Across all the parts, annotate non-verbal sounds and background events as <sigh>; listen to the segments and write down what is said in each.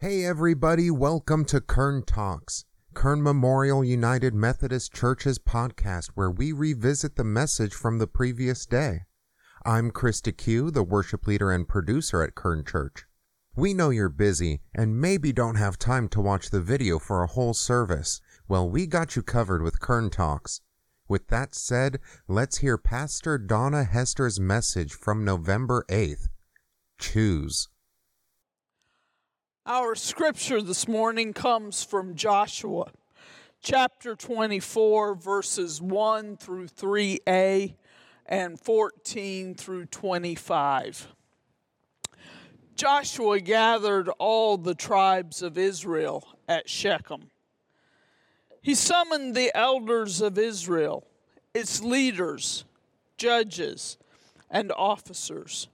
Hey everybody, welcome to Kern Talks, Kern Memorial United Methodist Church's podcast where we revisit the message from the previous day. I'm Krista Q, the worship leader and producer at Kern Church. We know you're busy and maybe don't have time to watch the video for a whole service. Well, we got you covered with Kern Talks. With that said, let's hear Pastor Donna Hester's message from November 8th. Choose. Our scripture this morning comes from Joshua chapter 24, verses 1 through 3a and 14 through 25. Joshua gathered all the tribes of Israel at Shechem. He summoned the elders of Israel, its leaders, judges, and officers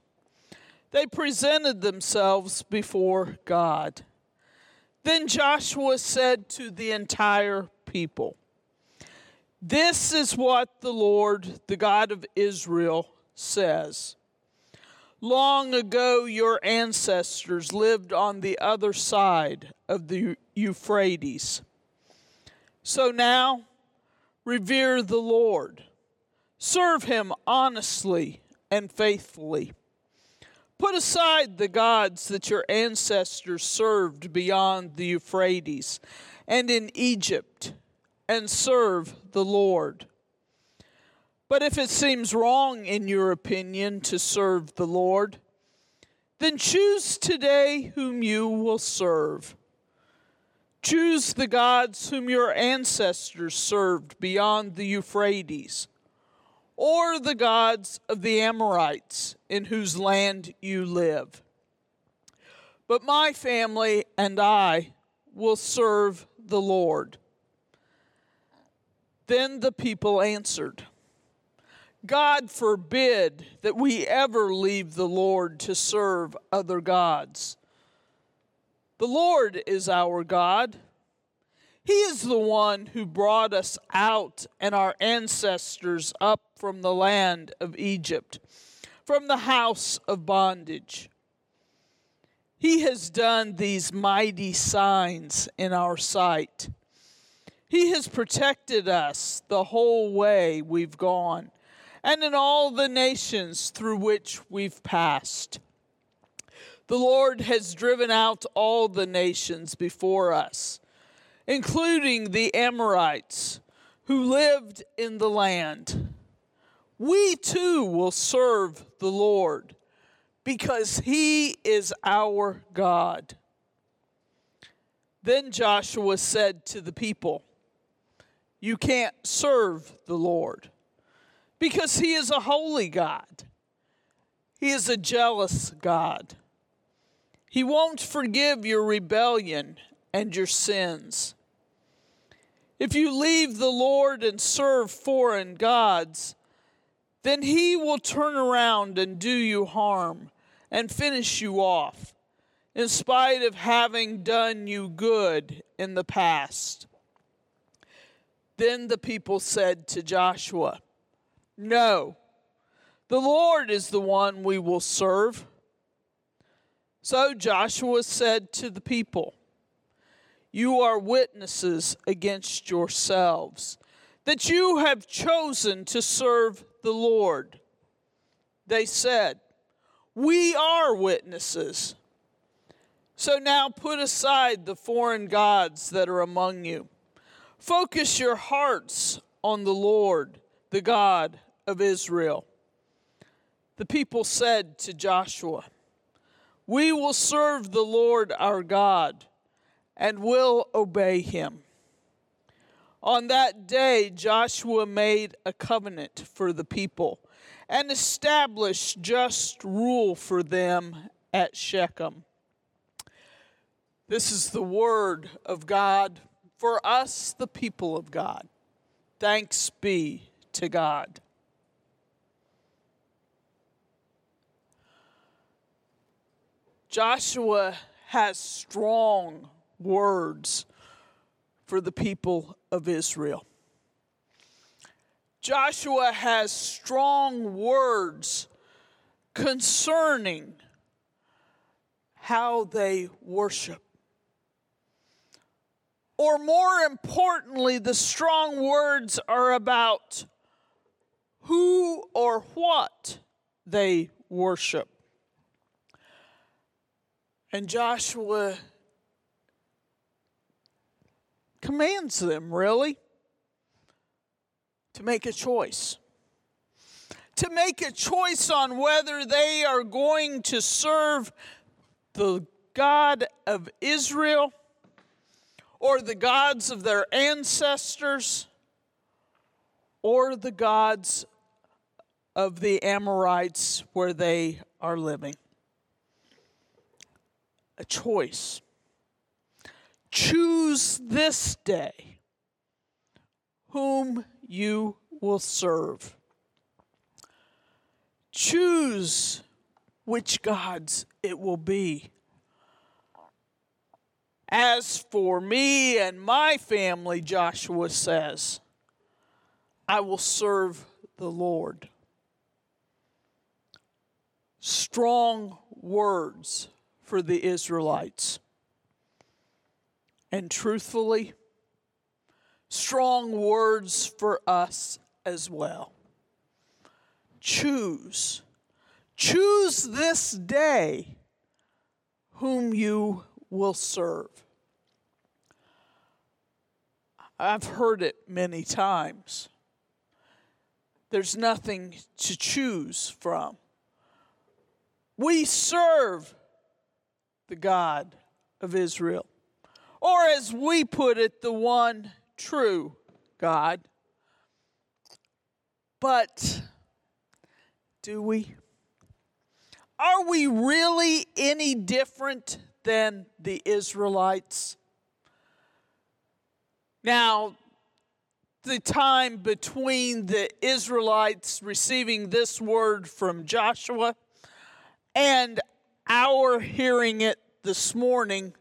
they presented themselves before God. Then Joshua said to the entire people, This is what the Lord, the God of Israel, says. Long ago, your ancestors lived on the other side of the Euphrates. So now, revere the Lord, serve him honestly and faithfully. Put aside the gods that your ancestors served beyond the Euphrates and in Egypt, and serve the Lord. But if it seems wrong in your opinion to serve the Lord, then choose today whom you will serve. Choose the gods whom your ancestors served beyond the Euphrates or the gods of the Amorites in whose land you live. But my family and I will serve the Lord. Then the people answered, God forbid that we ever leave the Lord to serve other gods. The Lord is our God he is the one who brought us out and our ancestors up from the land of Egypt, from the house of bondage. He has done these mighty signs in our sight. He has protected us the whole way we've gone and in all the nations through which we've passed. The Lord has driven out all the nations before us including the Amorites who lived in the land. We too will serve the Lord because he is our God. Then Joshua said to the people, You can't serve the Lord because he is a holy God. He is a jealous God. He won't forgive your rebellion and your sins. If you leave the Lord and serve foreign gods, then he will turn around and do you harm and finish you off, in spite of having done you good in the past. Then the people said to Joshua, No, the Lord is the one we will serve. So Joshua said to the people, you are witnesses against yourselves that you have chosen to serve the Lord. They said, We are witnesses. So now put aside the foreign gods that are among you. Focus your hearts on the Lord, the God of Israel. The people said to Joshua, We will serve the Lord our God and will obey him. On that day, Joshua made a covenant for the people and established just rule for them at Shechem. This is the word of God for us, the people of God. Thanks be to God. Joshua has strong words for the people of Israel. Joshua has strong words concerning how they worship Or more importantly, the strong words are about who or what they worship. And Joshua commands them, really, to make a choice. To make a choice on whether they are going to serve the God of Israel or the gods of their ancestors or the gods of the Amorites where they are living. A choice. Choose this day whom you will serve. Choose which gods it will be. As for me and my family, Joshua says, I will serve the Lord. Strong words for the Israelites. And truthfully, strong words for us as well. Choose. Choose this day whom you will serve. I've heard it many times. There's nothing to choose from. We serve the God of Israel. Or as we put it, the one true God. But do we? Are we really any different than the Israelites? Now, the time between the Israelites receiving this word from Joshua and our hearing it this morning,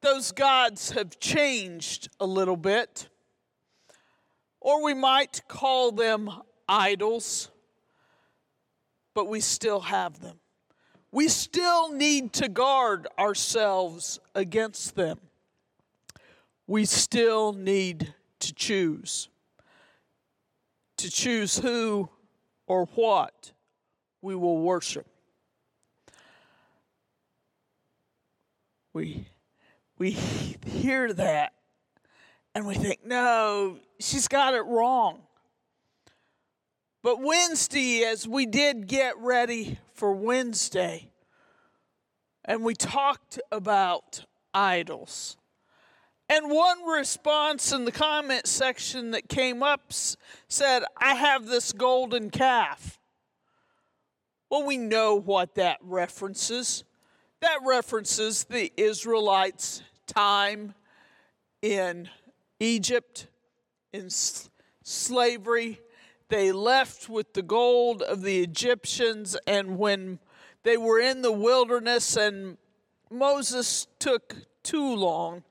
those gods have changed a little bit. Or we might call them idols, but we still have them. We still need to guard ourselves against them. We still need to choose. To choose who or what we will worship. We, we <laughs> hear that and we think, no, she's got it wrong. But Wednesday, as we did get ready for Wednesday, and we talked about idols. And one response in the comment section that came up said, I have this golden calf. Well, we know what that references. That references the Israelites' time in Egypt, in slavery. They left with the gold of the Egyptians, and when they were in the wilderness and Moses took too long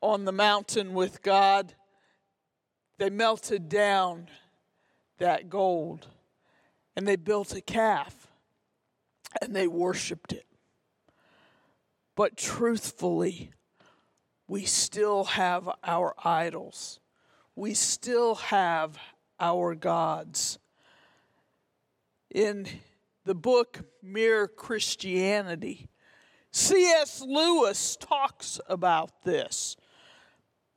on the mountain with God, they melted down that gold and they built a calf and they worshiped it. But truthfully, we still have our idols. We still have our gods. In the book Mere Christianity, C.S. Lewis talks about this.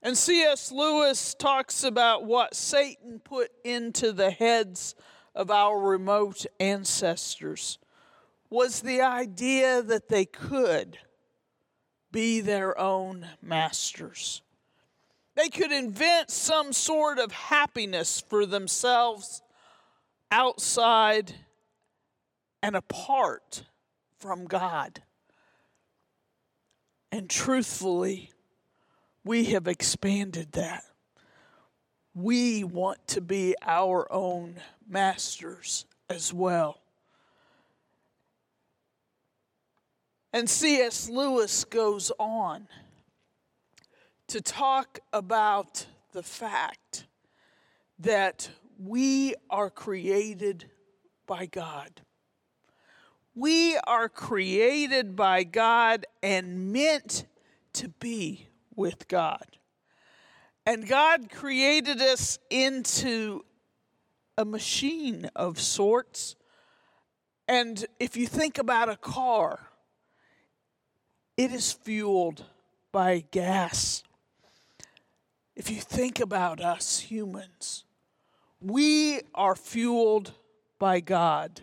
And C.S. Lewis talks about what Satan put into the heads of our remote ancestors was the idea that they could be their own masters. They could invent some sort of happiness for themselves outside and apart from God. And truthfully, we have expanded that. We want to be our own masters as well. And C.S. Lewis goes on to talk about the fact that we are created by God. We are created by God and meant to be with God. And God created us into a machine of sorts. And if you think about a car, it is fueled by gas. If you think about us humans, we are fueled by God.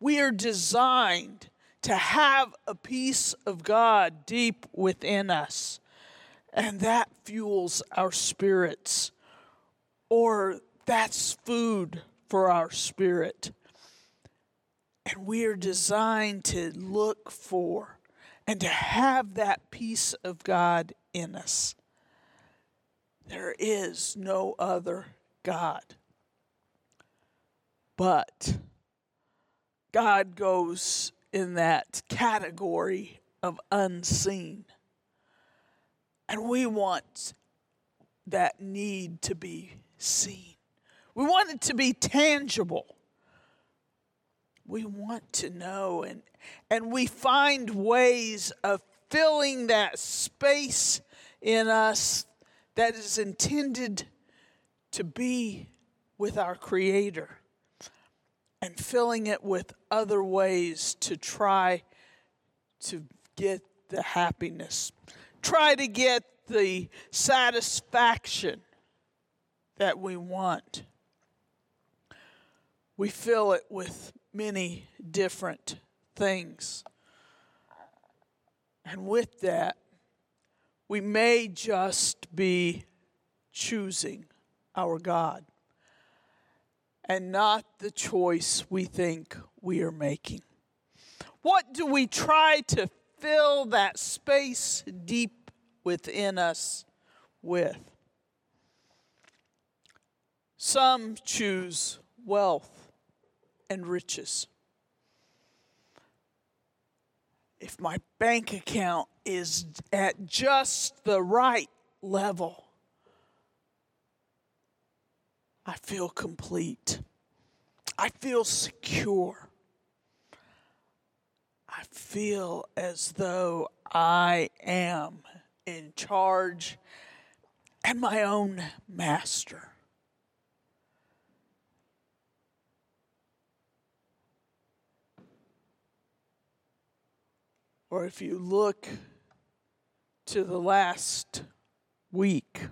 We are designed to have a piece of God deep within us, and that fuels our spirits, or that's food for our spirit. And we are designed to look for and to have that peace of God in us. There is no other God. But God goes in that category of unseen. And we want that need to be seen. We want it to be tangible. We want to know and and we find ways of filling that space in us that is intended to be with our creator and filling it with other ways to try to get the happiness, try to get the satisfaction that we want. We fill it with many different things. And with that, we may just be choosing our God and not the choice we think we are making. What do we try to fill that space deep within us with? Some choose wealth and riches. If my bank account is at just the right level, I feel complete. I feel secure. I feel as though I am in charge and my own master. Or if you look to the last week,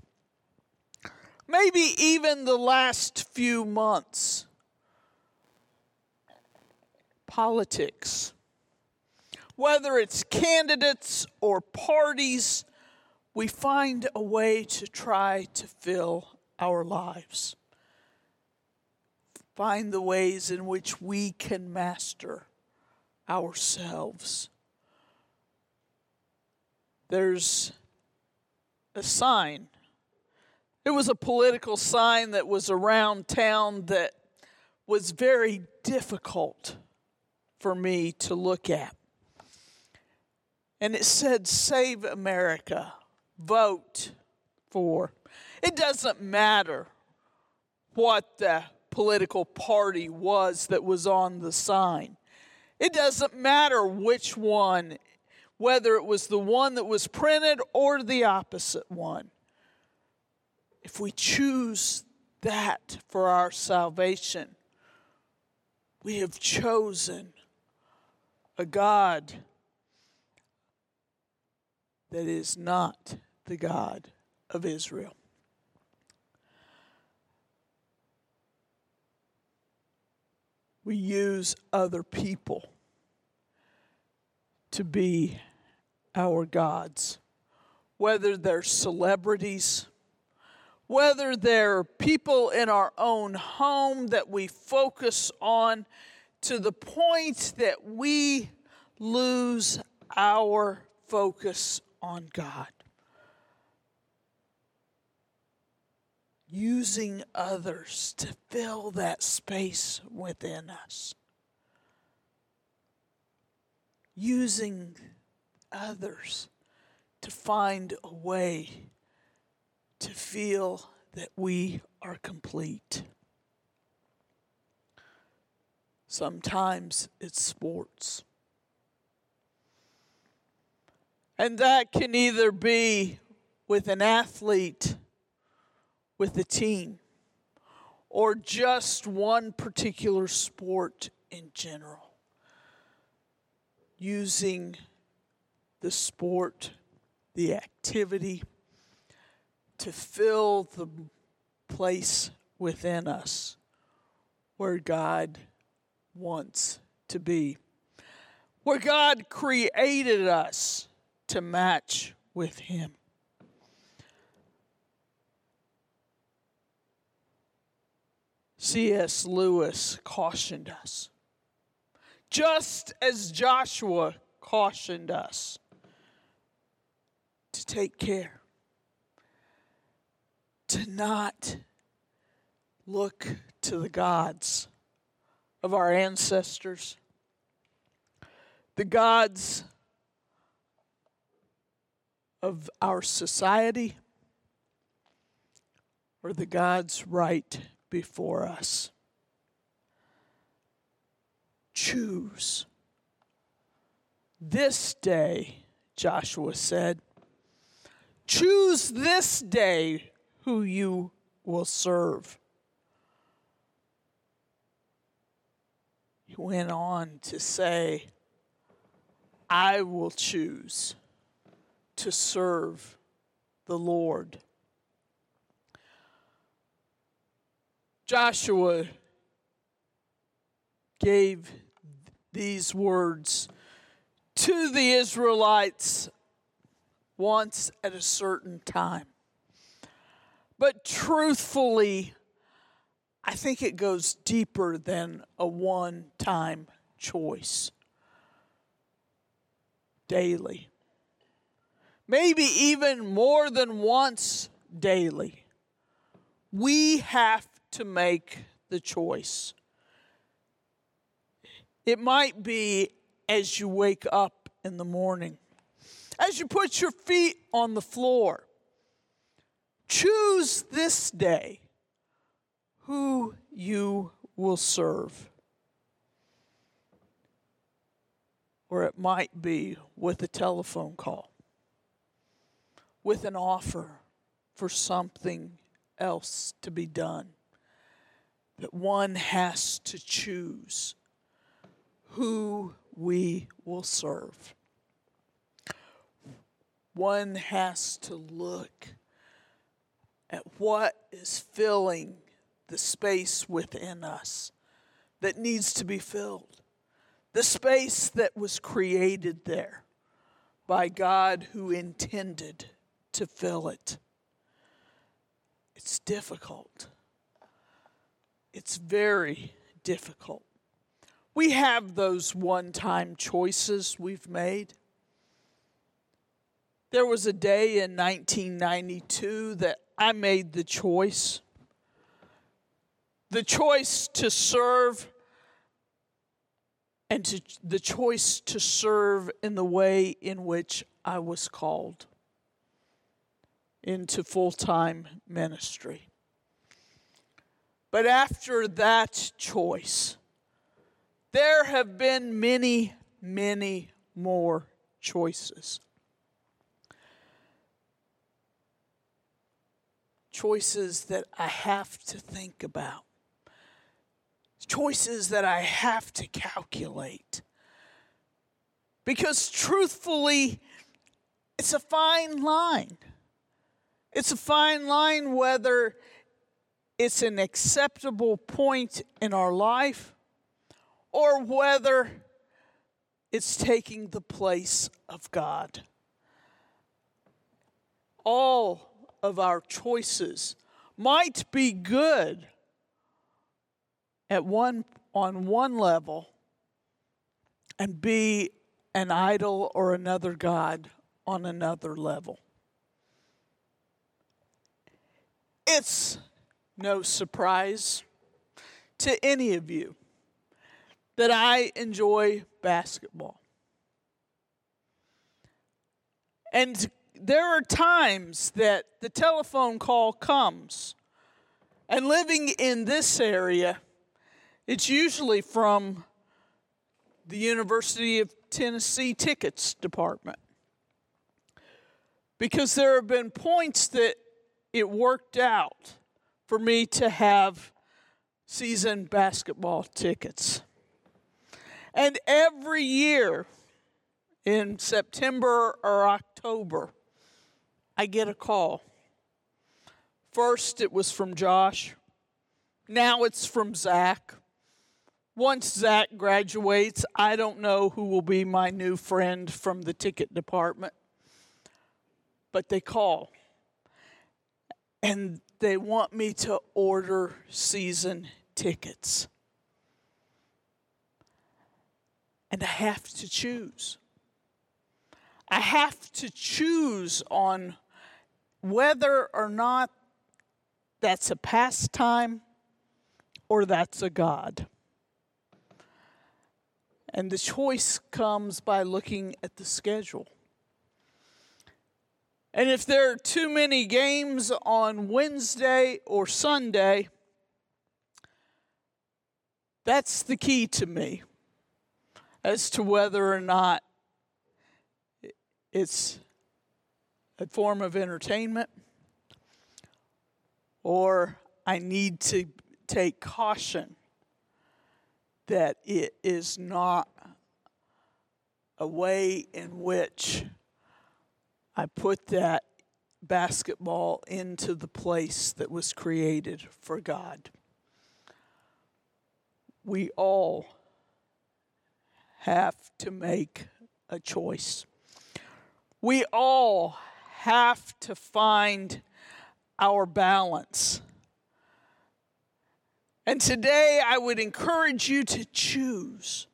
maybe even the last few months. Politics, whether it's candidates or parties, we find a way to try to fill our lives. Find the ways in which we can master ourselves. There's a sign it was a political sign that was around town that was very difficult for me to look at. And it said, Save America, vote for. It doesn't matter what the political party was that was on the sign. It doesn't matter which one, whether it was the one that was printed or the opposite one if we choose that for our salvation, we have chosen a God that is not the God of Israel. We use other people to be our gods, whether they're celebrities whether they're people in our own home that we focus on to the point that we lose our focus on God. Using others to fill that space within us. Using others to find a way to feel that we are complete. Sometimes it's sports. And that can either be with an athlete, with a team, or just one particular sport in general. Using the sport, the activity, to fill the place within us where God wants to be, where God created us to match with Him. C.S. Lewis cautioned us, just as Joshua cautioned us take care, to not look to the gods of our ancestors, the gods of our society, or the gods right before us. Choose. This day, Joshua said, choose this day who you will serve. He went on to say, I will choose to serve the Lord. Joshua gave these words to the Israelites once at a certain time. But truthfully, I think it goes deeper than a one time choice. Daily. Maybe even more than once daily. We have to make the choice. It might be as you wake up in the morning, as you put your feet on the floor. Choose this day who you will serve. Or it might be with a telephone call, with an offer for something else to be done that one has to choose who we will serve. One has to look at what is filling the space within us that needs to be filled, the space that was created there by God who intended to fill it. It's difficult. It's very difficult. We have those one time choices we've made. There was a day in 1992 that I made the choice the choice to serve and to, the choice to serve in the way in which I was called into full time ministry. But after that choice, there have been many, many more choices. Choices that I have to think about, choices that I have to calculate. Because truthfully, it's a fine line. It's a fine line whether it's an acceptable point in our life or whether it's taking the place of God. All of our choices might be good at one on one level and be an idol or another god on another level. It's no surprise to any of you that I enjoy basketball. And there are times that the telephone call comes, and living in this area, it's usually from the University of Tennessee tickets department because there have been points that it worked out for me to have season basketball tickets. And every year in September or October, I get a call. First, it was from Josh. Now it's from Zach. Once Zach graduates, I don't know who will be my new friend from the ticket department, but they call and they want me to order season tickets. And I have to choose. I have to choose on whether or not that's a pastime or that's a God. And the choice comes by looking at the schedule. And if there are too many games on Wednesday or Sunday, that's the key to me as to whether or not it's a form of entertainment or I need to take caution that it is not a way in which I put that basketball into the place that was created for God. We all have to make a choice. We all have to find our balance. And today I would encourage you to choose,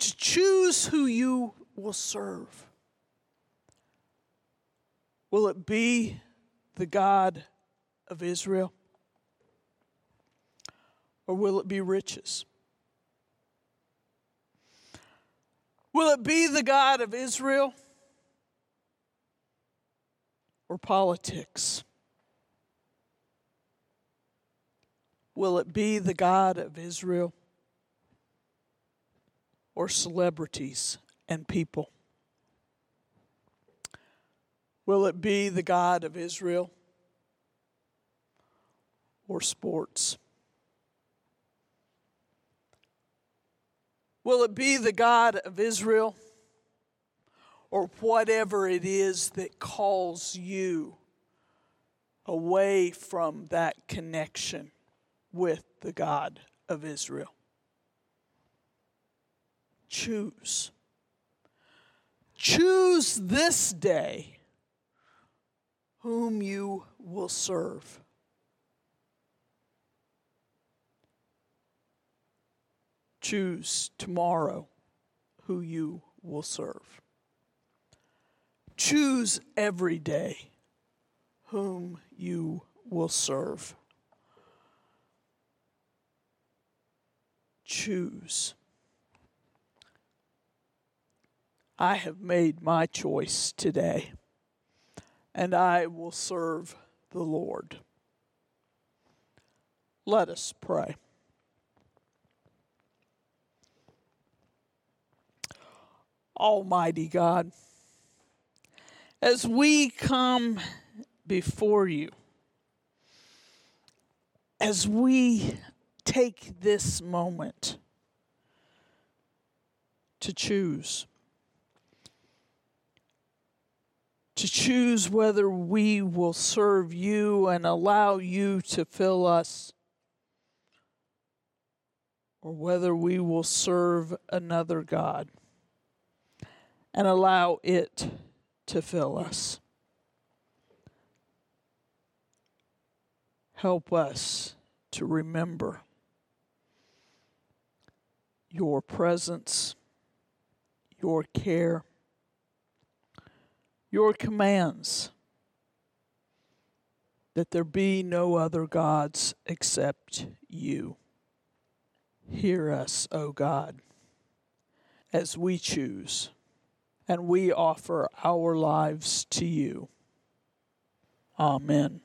to choose who you will serve. Will it be the God of Israel? Or will it be riches? Will it be the God of Israel or politics? Will it be the God of Israel or celebrities and people? Will it be the God of Israel or sports? Will it be the God of Israel or whatever it is that calls you away from that connection with the God of Israel? Choose. Choose this day whom you will serve. Choose tomorrow who you will serve. Choose every day whom you will serve. Choose. I have made my choice today and I will serve the Lord. Let us pray. Almighty God, as we come before you, as we take this moment to choose, to choose whether we will serve you and allow you to fill us, or whether we will serve another God and allow it to fill us. Help us to remember your presence, your care your commands that there be no other gods except you. Hear us, O God, as we choose and we offer our lives to you. Amen.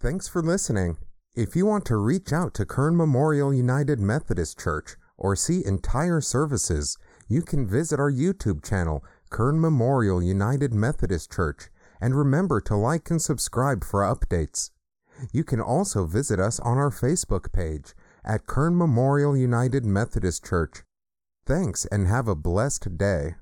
Thanks for listening. If you want to reach out to Kern Memorial United Methodist Church or see entire services, you can visit our YouTube channel Kern Memorial United Methodist Church, and remember to like and subscribe for updates. You can also visit us on our Facebook page at Kern Memorial United Methodist Church. Thanks and have a blessed day.